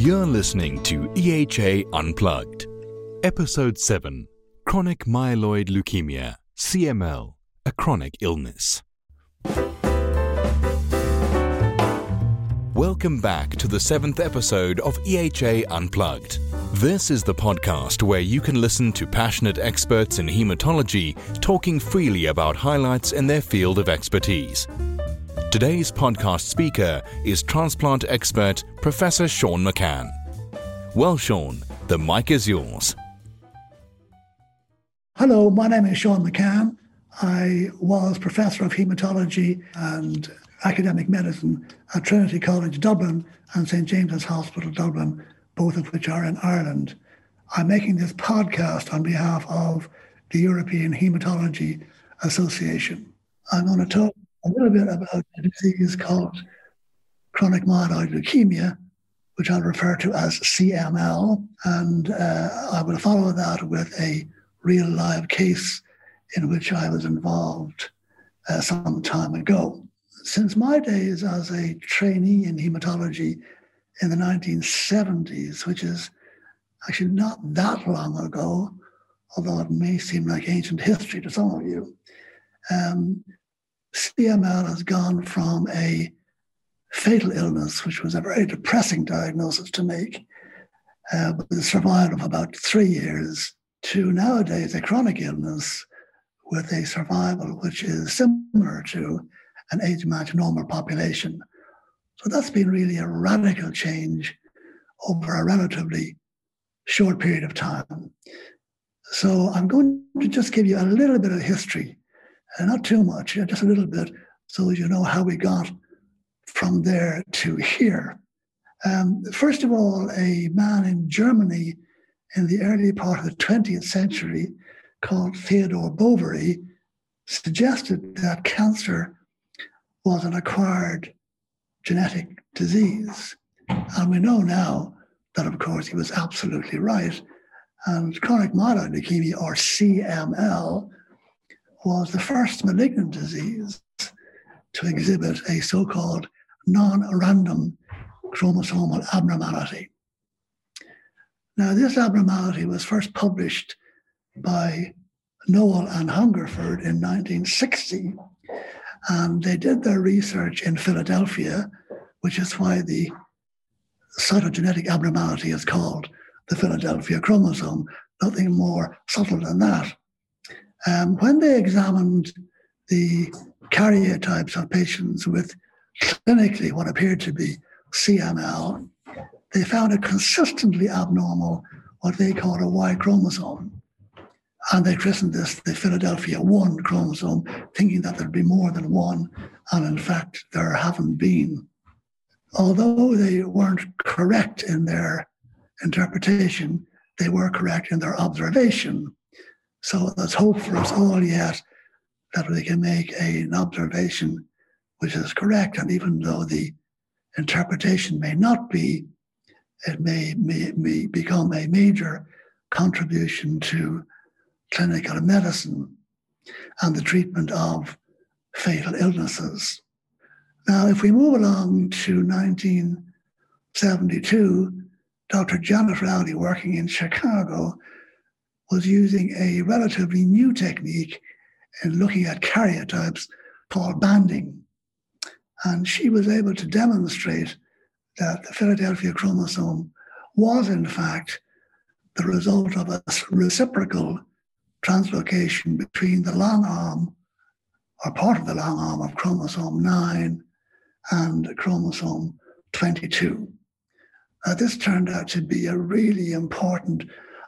You're listening to EHA Unplugged, Episode 7 Chronic Myeloid Leukemia, CML, a chronic illness. Welcome back to the seventh episode of EHA Unplugged. This is the podcast where you can listen to passionate experts in hematology talking freely about highlights in their field of expertise. Today's podcast speaker is transplant expert Professor Shaun McCann. Well, Shaun, the mic is yours. Hello, my name is Shaun McCann. I was Professor of Hematology and Academic Medicine at Trinity College Dublin and St James's Hospital Dublin, both of which are in Ireland. I'm making this podcast on behalf of the European Hematology Association. I'm going to talk a little bit about a disease called chronic myeloid leukemia, which I'll refer to as CML. And uh, I will follow that with a real live case in which I was involved uh, some time ago. Since my days as a trainee in hematology in the 1970s, which is actually not that long ago, although it may seem like ancient history to some of you, um, CML has gone from a fatal illness, which was a very depressing diagnosis to make, uh, with a survival of about three years, to nowadays a chronic illness with a survival which is similar to an age matched normal population. So that's been really a radical change over a relatively short period of time. So I'm going to just give you a little bit of history and not too much, just a little bit, so you know how we got from there to here. Um, first of all, a man in Germany in the early part of the 20th century called Theodore Boveri suggested that cancer was an acquired genetic disease. And we know now that, of course, he was absolutely right. And chronic myeloid leukemia, or CML, was the first malignant disease to exhibit a so called non random chromosomal abnormality. Now, this abnormality was first published by Nowell and Hungerford in 1960, and they did their research in Philadelphia, which is why the cytogenetic abnormality is called the Philadelphia chromosome, nothing more subtle than that. Um, when they examined the karyotypes of patients with clinically what appeared to be CML, they found a consistently abnormal, what they called a Y chromosome. And they christened this the Philadelphia 1 chromosome, thinking that there'd be more than one. And in fact, there haven't been. Although they weren't correct in their interpretation, they were correct in their observation. So let's hope for us all yet that we can make a, an observation which is correct. And even though the interpretation may not be, it may, may, may become a major contribution to clinical medicine and the treatment of fatal illnesses. Now, if we move along to 1972, Dr. Janet Rowley, working in Chicago, was using a relatively new technique in looking at karyotypes called banding. And she was able to demonstrate that the Philadelphia chromosome was, in fact, the result of a reciprocal translocation between the long arm, or part of the long arm of chromosome 9 and chromosome 22. Now, this turned out to be a really important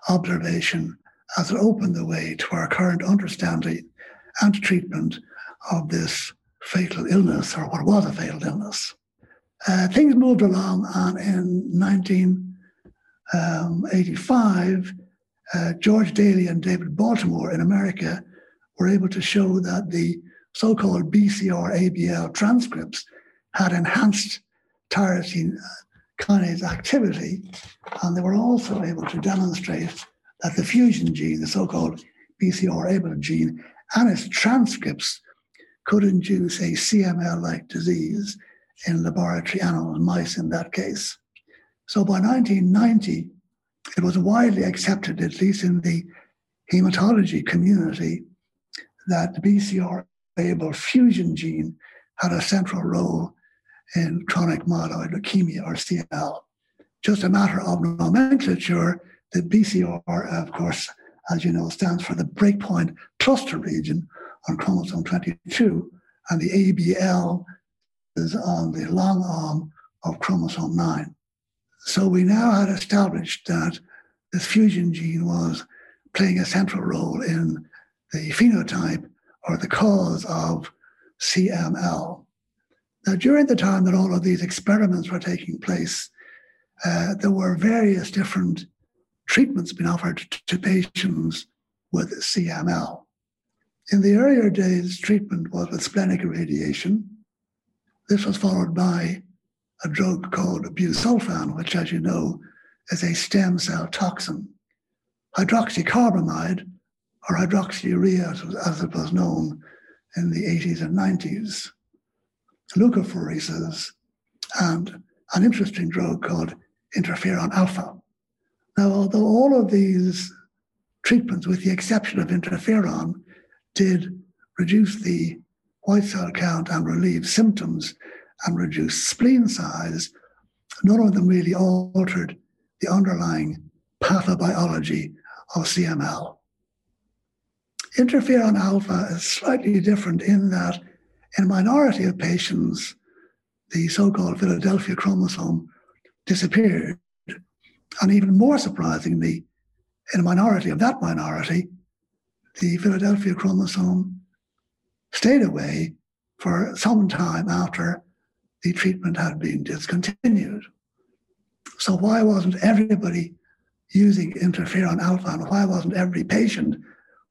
observation as it opened the way to our current understanding and treatment of this fatal illness, or what was a fatal illness. Uh, things moved along, and in 1985, um, uh, George Daley and David Baltimore in America were able to show that the so called BCR ABL transcripts had enhanced tyrosine kinase activity, and they were also able to demonstrate that the fusion gene, the so called BCR-ABL gene, and its transcripts could induce a CML like disease in laboratory animal mice in that case. So by 1990, it was widely accepted, at least in the hematology community, that the BCR-ABL fusion gene had a central role in chronic myeloid leukemia or CML. Just a matter of nomenclature, the BCR, of course, as you know, stands for the breakpoint cluster region on chromosome 22, and the ABL is on the long arm of chromosome 9. So we now had established that this fusion gene was playing a central role in the phenotype or the cause of CML. Now, during the time that all of these experiments were taking place, uh, there were various different treatments being offered to patients with CML. In the earlier days, treatment was with splenic irradiation. This was followed by a drug called busulfan, which, as you know, is a stem cell toxin. Hydroxycarbamide, or hydroxyurea as it was known in the 80s and 90s, leukapheresis, and an interesting drug called interferon alpha. Now, although all of these treatments, with the exception of interferon, did reduce the white cell count and relieve symptoms and reduce spleen size, none of them really altered the underlying pathobiology of CML. Interferon alpha is slightly different in that in a minority of patients, the so called Philadelphia chromosome disappeared. And even more surprisingly, in a minority of that minority, the Philadelphia chromosome stayed away for some time after the treatment had been discontinued. So, why wasn't everybody using interferon alpha and why wasn't every patient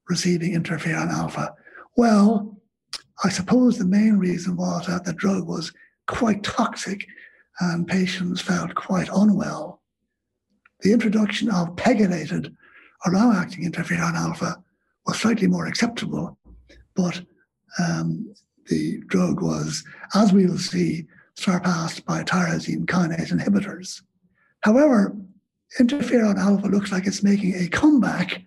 receiving interferon alpha? Well, I suppose the main reason was that the drug was quite toxic and patients felt quite unwell. The introduction of pegylated or long acting interferon alpha was slightly more acceptable, but um, the drug was, as we will see, surpassed by tyrosine kinase inhibitors. However, interferon alpha looks like it's making a comeback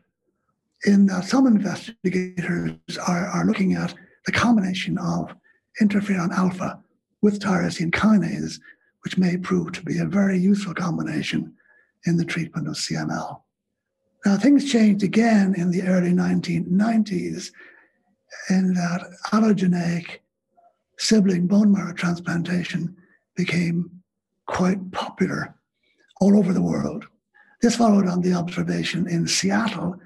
in that some investigators are, are looking at the combination of interferon alpha with tyrosine kinase, which may prove to be a very useful combination in the treatment of CML. Now, things changed again in the early 1990s in that allogeneic sibling bone marrow transplantation became quite popular all over the world. This followed on the observation in Seattle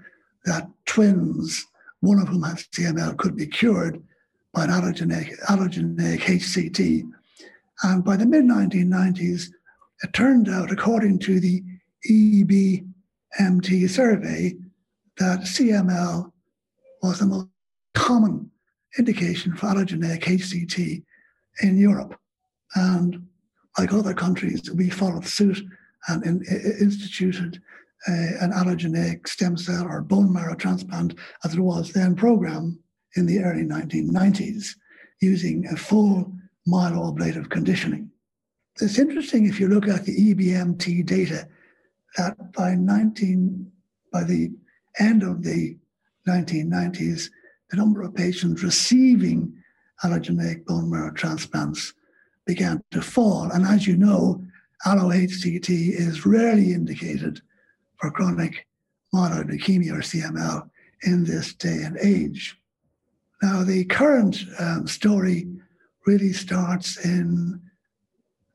that twins, one of whom had CML, could be cured by an allogeneic, allogeneic HCT. And by the mid 1990s, it turned out, according to the EBMT survey, that CML was the most common indication for allogeneic HCT in Europe. And like other countries, we followed suit and in, in, instituted uh, an allogeneic stem cell or bone marrow transplant, as it was then, program in the early 1990s using a full myeloablative conditioning. It's interesting if you look at the EBMT data that by 19 by the end of the 1990s, the number of patients receiving allogeneic bone marrow transplants began to fall. And as you know, allo-HCT is rarely indicated for chronic myeloid leukemia or CML in this day and age. Now, the current um, story really starts in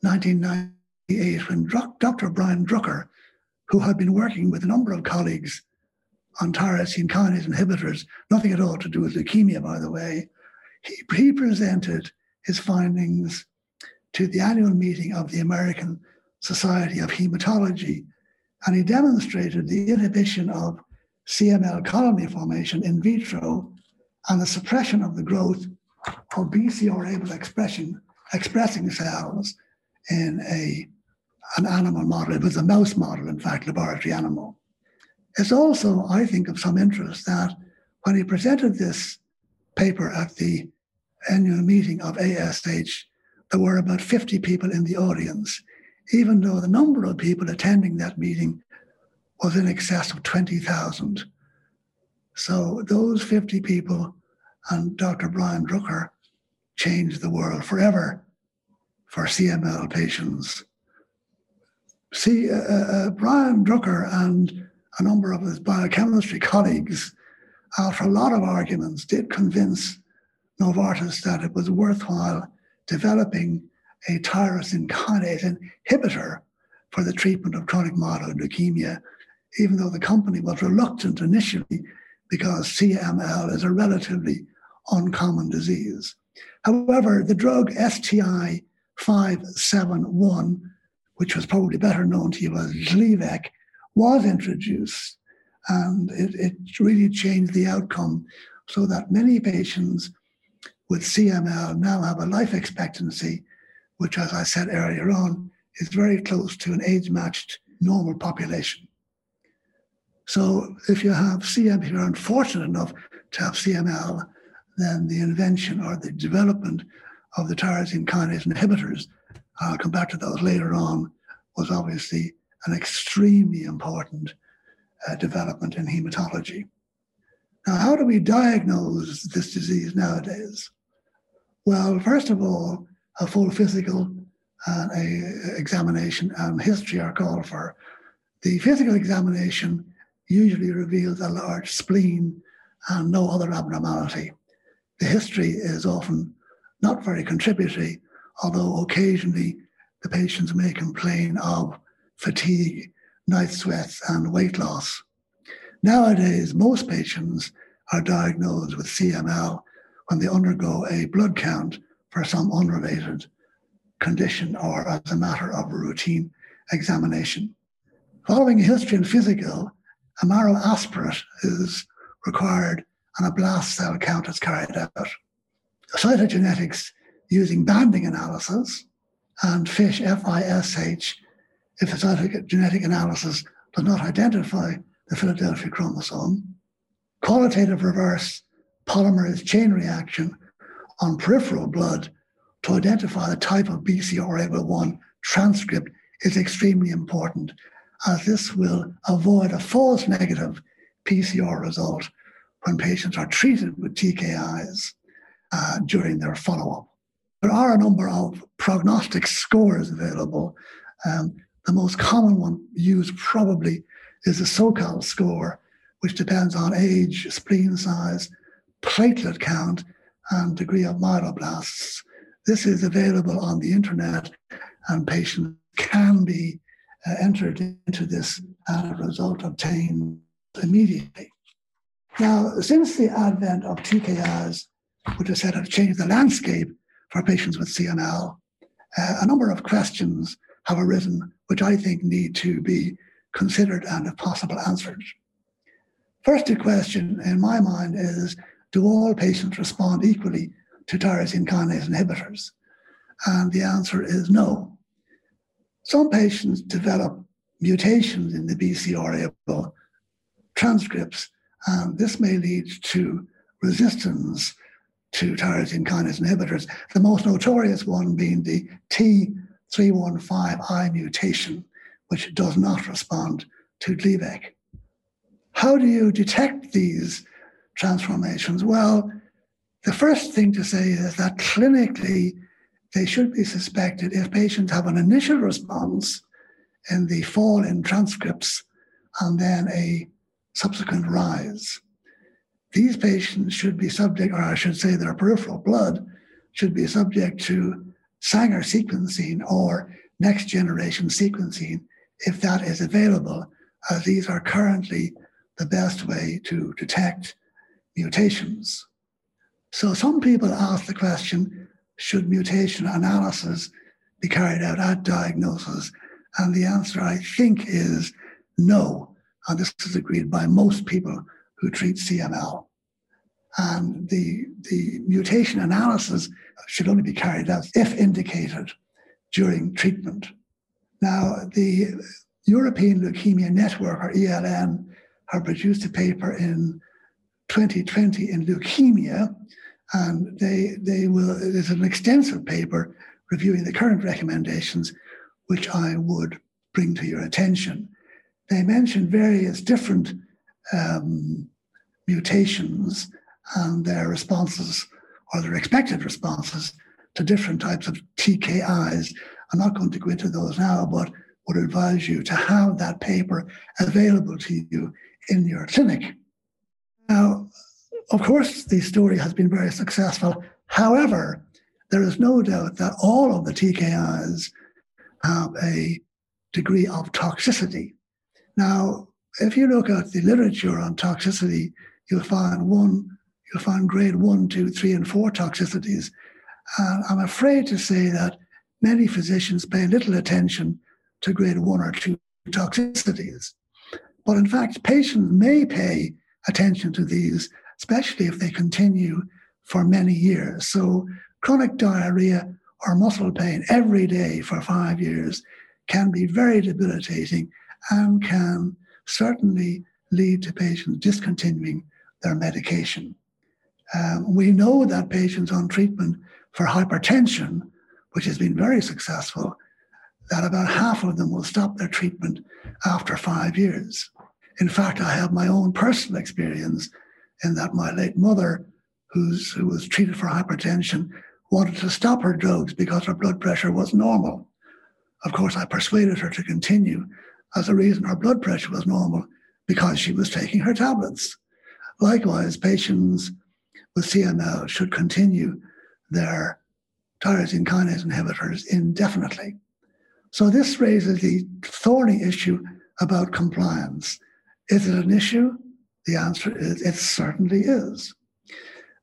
1998 when Dr. Brian Drucker, who had been working with a number of colleagues on tyrosine kinase inhibitors, nothing at all to do with leukemia, by the way, he, he presented his findings to the annual meeting of the American Society of Hematology, and he demonstrated the inhibition of CML colony formation in vitro and the suppression of the growth of BCR-ABL expression expressing cells in a an animal model. It was a mouse model, in fact, laboratory animal. It's also, I think, of some interest that when he presented this paper at the annual meeting of ASH, there were about 50 people in the audience, even though the number of people attending that meeting was in excess of 20,000. So those 50 people and Dr. Brian Drucker changed the world forever for CML patients. See, uh, uh, uh, Brian Drucker and a number of his biochemistry colleagues, after a lot of arguments, did convince Novartis that it was worthwhile developing a tyrosine kinase inhibitor for the treatment of chronic myeloid leukemia, even though the company was reluctant initially because CML is a relatively uncommon disease. However, the drug STI 571, which was probably better known to you as Gleevec, was introduced and it, it really changed the outcome so that many patients with CML now have a life expectancy, which, as I said earlier on, is very close to an age matched normal population. So if you have CML, you're unfortunate enough to have CML, then the invention or the development of the tyrosine kinase inhibitors, I'll come back to those later on, was obviously an extremely important uh, development in hematology. Now, how do we diagnose this disease nowadays? Well, first of all, a full physical and a uh, examination and history are called for. The physical examination usually reveals a large spleen and no other abnormality. The history is often not very contributory, although occasionally the patients may complain of fatigue, night sweats, and weight loss. Nowadays, most patients are diagnosed with CML when they undergo a blood count for some unrelated condition or as a matter of routine examination. Following a history and physical, a marrow aspirate is required and a blast cell count is carried out. Cytogenetics using banding analysis and FISH, F-I-S-H, if the genetic analysis does not identify the Philadelphia chromosome, qualitative reverse polymerase chain reaction on peripheral blood to identify the type of BCR-ABL1 transcript is extremely important, as this will avoid a false negative PCR result when patients are treated with TKIs uh, during their follow-up. There are a number of prognostic scores available. Um, the most common one used probably is the Sokal score, which depends on age, spleen size, platelet count, and degree of myeloblasts. This is available on the internet, and patients can be uh, entered into this and a result obtained immediately. Now, since the advent of TKIs, which I said have changed the landscape for patients with CML, uh, a number of questions have arisen which I think need to be considered and, if possible, answered. First question in my mind is do all patients respond equally to tyrosine kinase inhibitors? And the answer is no. Some patients develop mutations in the BCR-ABL transcripts, and this may lead to resistance to tyrosine kinase inhibitors, the most notorious one being the T315I mutation, which does not respond to Gleevec. How do you detect these transformations? Well, the first thing to say is that clinically, they should be suspected if patients have an initial response in the fall in transcripts and then a subsequent rise. These patients should be subject, or I should say their peripheral blood should be subject to Sanger sequencing or next generation sequencing if that is available, as these are currently the best way to detect mutations. So some people ask the question should mutation analysis be carried out at diagnosis? And the answer, I think, is no. And this is agreed by most people who treat CML. And the, the mutation analysis should only be carried out if indicated during treatment. Now, the European Leukemia Network, or ELN, have produced a paper in 2020 in leukemia, and they, they will, is an extensive paper reviewing the current recommendations which I would bring to your attention. They mention various different um, mutations and their responses or their expected responses to different types of TKIs. I'm not going to go into those now, but would advise you to have that paper available to you in your clinic. Now, of course, the story has been very successful. However, there is no doubt that all of the TKIs have a degree of toxicity. Now, if you look at the literature on toxicity, you'll find one, you'll find grade one, two, three, and four toxicities. And I'm afraid to say that many physicians pay little attention to grade one or two toxicities. But in fact, patients may pay attention to these, especially if they continue for many years. So, chronic diarrhea or muscle pain every day for five years can be very debilitating and can certainly lead to patients discontinuing their medication. Um, we know that patients on treatment for hypertension, which has been very successful, that about half of them will stop their treatment after five years. In fact, I have my own personal experience in that my late mother, who's, who was treated for hypertension, wanted to stop her drugs because her blood pressure was normal. Of course, I persuaded her to continue as a reason her blood pressure was normal because she was taking her tablets. Likewise, patients with CML should continue their tyrosine kinase inhibitors indefinitely. So this raises the thorny issue about compliance. Is it an issue? The answer is it certainly is.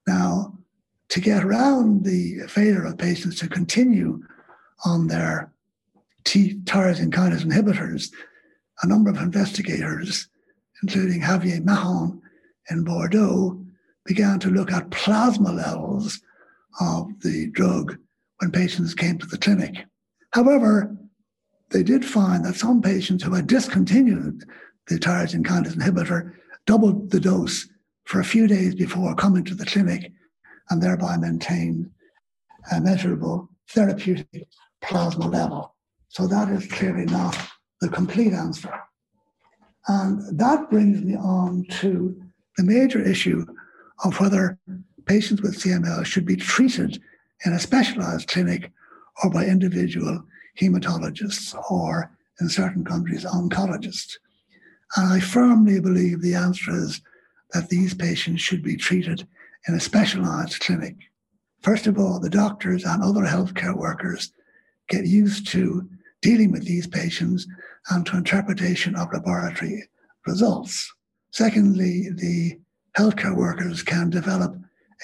Now, to get around the failure of patients to continue on their tyrosine kinase inhibitors, a number of investigators, including Javier Mahon in Bordeaux, began to look at plasma levels of the drug when patients came to the clinic. However, they did find that some patients who had discontinued the tyrosine kinase inhibitor doubled the dose for a few days before coming to the clinic and thereby maintained a measurable therapeutic plasma level. So that is clearly not the complete answer. And that brings me on to the major issue of whether patients with CML should be treated in a specialized clinic or by individual hematologists or, in certain countries, oncologists. And I firmly believe the answer is that these patients should be treated in a specialized clinic. First of all, the doctors and other healthcare workers get used to dealing with these patients and to interpretation of laboratory results. Secondly, the healthcare workers can develop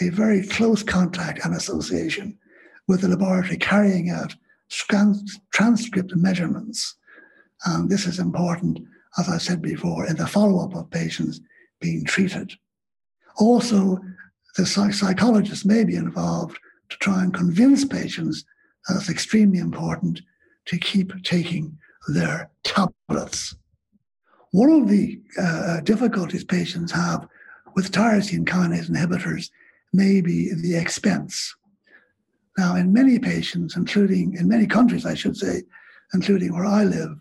a very close contact and association with the laboratory carrying out transcript measurements. And this is important, as I said before, in the follow up of patients being treated. Also, the psychologist may be involved to try and convince patients that it's extremely important to keep taking their tablets. One of the uh, difficulties patients have with tyrosine kinase inhibitors may be the expense. Now, in many patients, including in many countries, I should say, including where I live,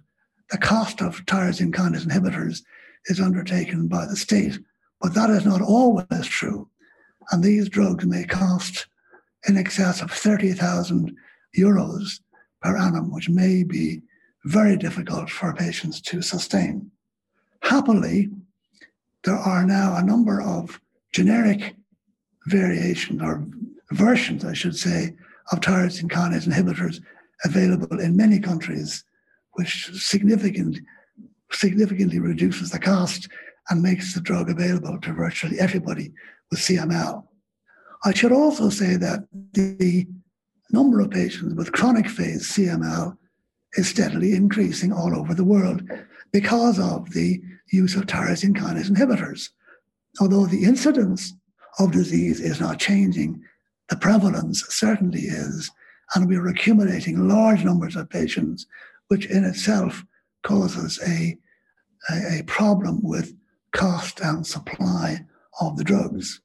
the cost of tyrosine kinase inhibitors is undertaken by the state. But that is not always true. And these drugs may cost in excess of 30,000 euros per annum, which may be very difficult for patients to sustain. Happily, there are now a number of generic variations or versions, I should say, of tyrosine kinase inhibitors available in many countries, which significantly, significantly reduces the cost and makes the drug available to virtually everybody with CML. I should also say that the number of patients with chronic phase CML is steadily increasing all over the world because of the use of tyrosine kinase inhibitors. Although the incidence of disease is not changing, the prevalence certainly is, and we are accumulating large numbers of patients, which in itself causes a, a, a problem with cost and supply of the drugs.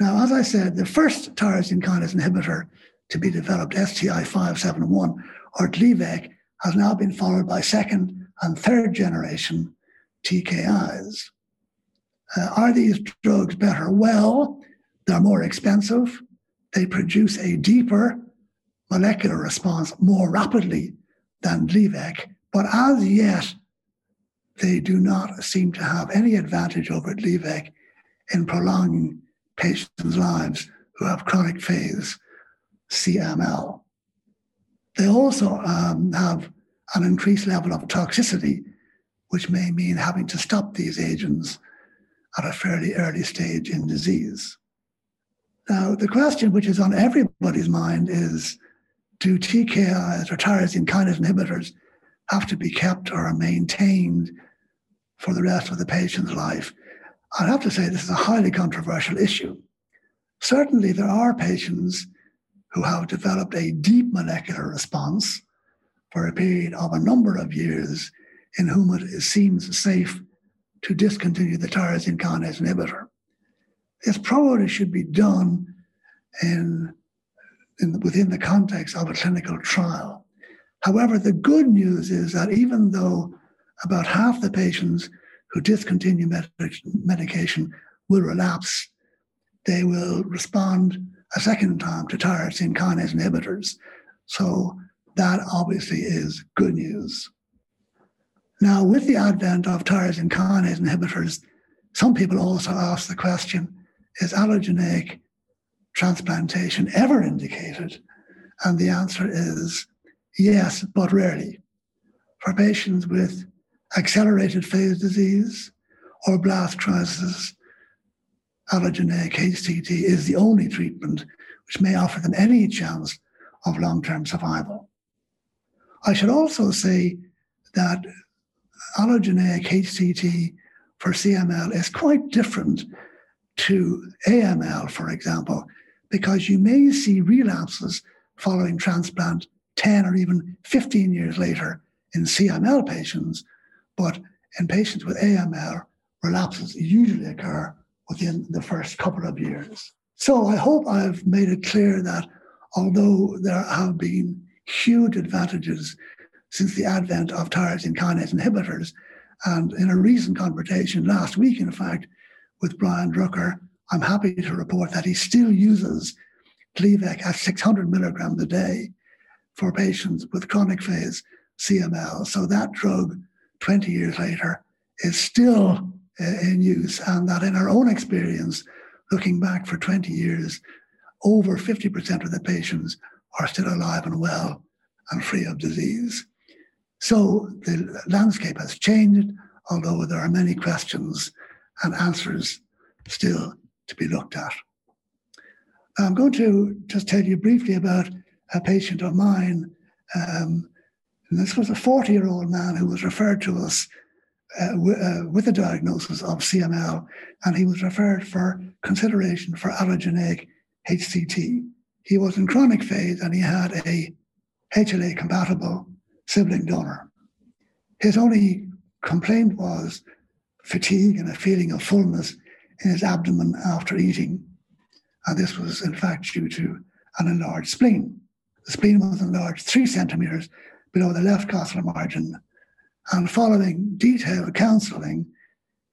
Now, as I said, the first tyrosine kinase inhibitor to be developed, STI 571 or Gleevec, has now been followed by second and third generation TKIs. Uh, are these drugs better? Well, they're more expensive. They produce a deeper molecular response more rapidly than Gleevec, but as yet, they do not seem to have any advantage over Gleevec in prolonging patients' lives who have chronic phase CML. They also um, have an increased level of toxicity, which may mean having to stop these agents at a fairly early stage in disease. Now, the question which is on everybody's mind is do TKIs or tyrosine kinase inhibitors have to be kept or maintained for the rest of the patient's life? I'd have to say this is a highly controversial issue. Certainly, there are patients who have developed a deep molecular response for a period of a number of years in whom it seems safe to discontinue the tyrosine kinase inhibitor. This probably should be done in, in, within the context of a clinical trial. However, the good news is that even though about half the patients who discontinue medication will relapse, they will respond a second time to tyrosine kinase inhibitors. So that obviously is good news. Now, with the advent of tyrosine kinase inhibitors, some people also ask the question is allogeneic transplantation ever indicated? And the answer is yes, but rarely. For patients with accelerated phase disease or blast crisis, allogeneic HCT is the only treatment which may offer them any chance of long term survival. I should also say that allogeneic HCT for CML is quite different to AML, for example, because you may see relapses following transplant 10 or even 15 years later in CML patients, but in patients with AML, relapses usually occur within the first couple of years. So I hope I've made it clear that although there have been huge advantages since the advent of tyrosine kinase inhibitors, and in a recent conversation last week, in fact, with Brian Drucker, I'm happy to report that he still uses Gleevec at 600 milligrams a day for patients with chronic phase CML. So that drug, 20 years later, is still in use, and that in our own experience, looking back for 20 years, over 50% of the patients are still alive and well and free of disease. So the landscape has changed, although there are many questions and answers still to be looked at. I'm going to just tell you briefly about a patient of mine. Um, this was a 40 year old man who was referred to us uh, w- uh, with a diagnosis of CML, and he was referred for consideration for allogeneic HCT. He was in chronic phase and he had a HLA compatible sibling donor. His only complaint was fatigue and a feeling of fullness in his abdomen after eating. And this was, in fact, due to an enlarged spleen. The spleen was enlarged three centimeters below the left costal margin. And following detailed counseling,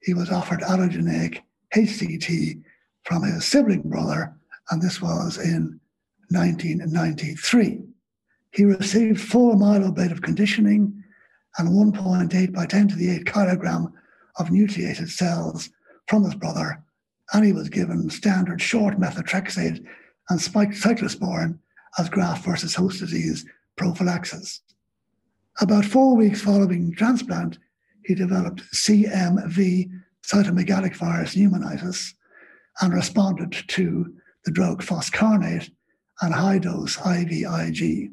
he was offered allogeneic HCT from his sibling brother, and this was in 1993. He received four full myeloablative conditioning and 1.8 by 10 to the 8 kilogram of nucleated cells from his brother, and he was given standard short methotrexate and cyclosporin as graft versus host disease prophylaxis. About four weeks following transplant, he developed CMV, cytomegalic virus pneumonitis, and responded to the drug foscarnet and high dose IVIG.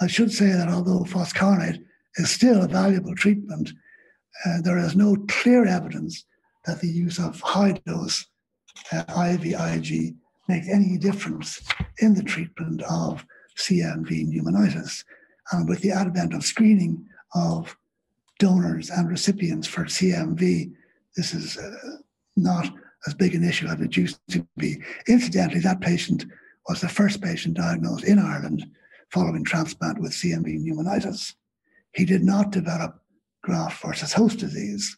I should say that although foscarnet is still a valuable treatment, uh, there is no clear evidence that the use of high dose uh, IVIG makes any difference in the treatment of CMV pneumonitis. And with the advent of screening of donors and recipients for CMV, this is uh, not as big an issue as it used to be. Incidentally, that patient was the first patient diagnosed in Ireland following transplant with CMV pneumonitis. he did not develop graft versus host disease.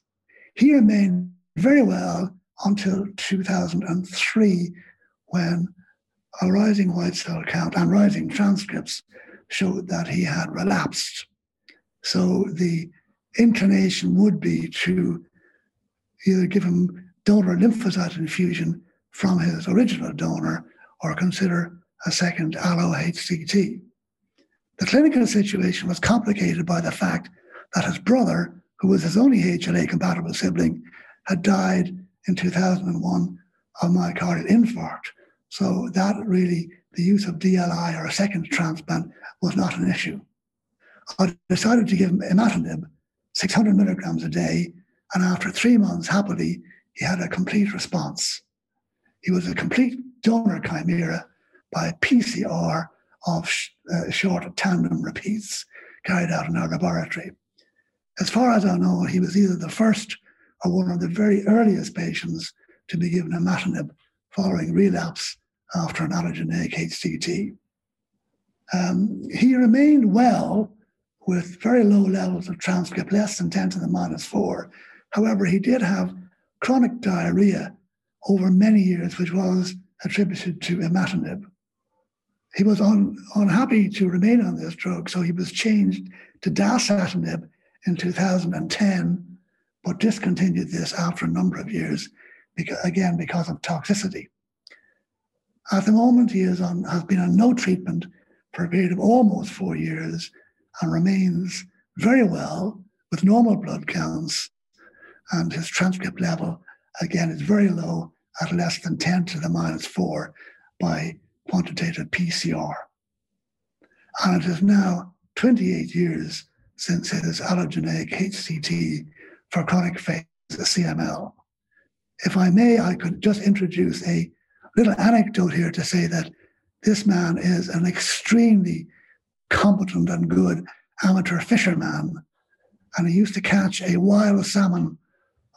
He remained very well until 2003 when a rising white cell count and rising transcripts showed that he had relapsed. So the inclination would be to either give him donor lymphocyte infusion from his original donor or consider a second allo HCT. The clinical situation was complicated by the fact that his brother, who was his only HLA compatible sibling, had died in 2001 of myocardial infarct. So that really, the use of DLI or a second transplant was not an issue. I decided to give him imatinib, 600 milligrams a day, and after three months, happily, he had a complete response. He was a complete donor chimera by PCR of sh- uh, short tandem repeats carried out in our laboratory. As far as I know, he was either the first or one of the very earliest patients to be given imatinib following relapse after an allogeneic HCT. Um, he remained well with very low levels of transcript, less than 10 to the minus 4. However, he did have chronic diarrhea over many years, which was attributed to imatinib. He was un, unhappy to remain on this drug, so he was changed to dasatinib in 2010, but discontinued this after a number of years, because, again, because of toxicity. At the moment, he is on, has been on no treatment for a period of almost four years and remains very well with normal blood counts. And his transcript level, again, is very low at less than 10 to the minus 4 by quantitative PCR. And it is now 28 years since his allogeneic HCT for chronic phase CML. If I may, I could just introduce a little anecdote here to say that this man is an extremely competent and good amateur fisherman. And he used to catch a wild salmon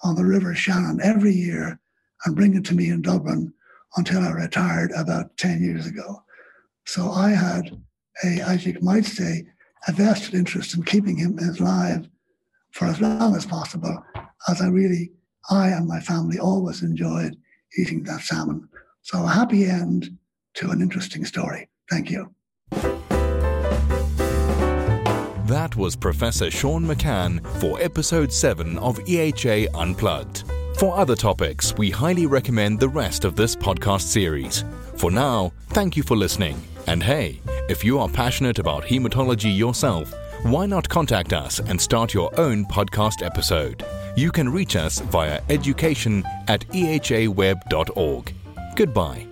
on the River Shannon every year and bring it to me in Dublin until I retired about 10 years ago. So I had a, as you might say, a vested interest in keeping him alive for as long as possible, as I really, I and my family always enjoyed eating that salmon. So a happy end to an interesting story. Thank you. That was Professor Shaun McCann for episode 7 of EHA Unplugged. For other topics, we highly recommend the rest of this podcast series. For now, thank you for listening. And hey, if you are passionate about hematology yourself, why not contact us and start your own podcast episode? You can reach us via education at ehaweb.org. Goodbye.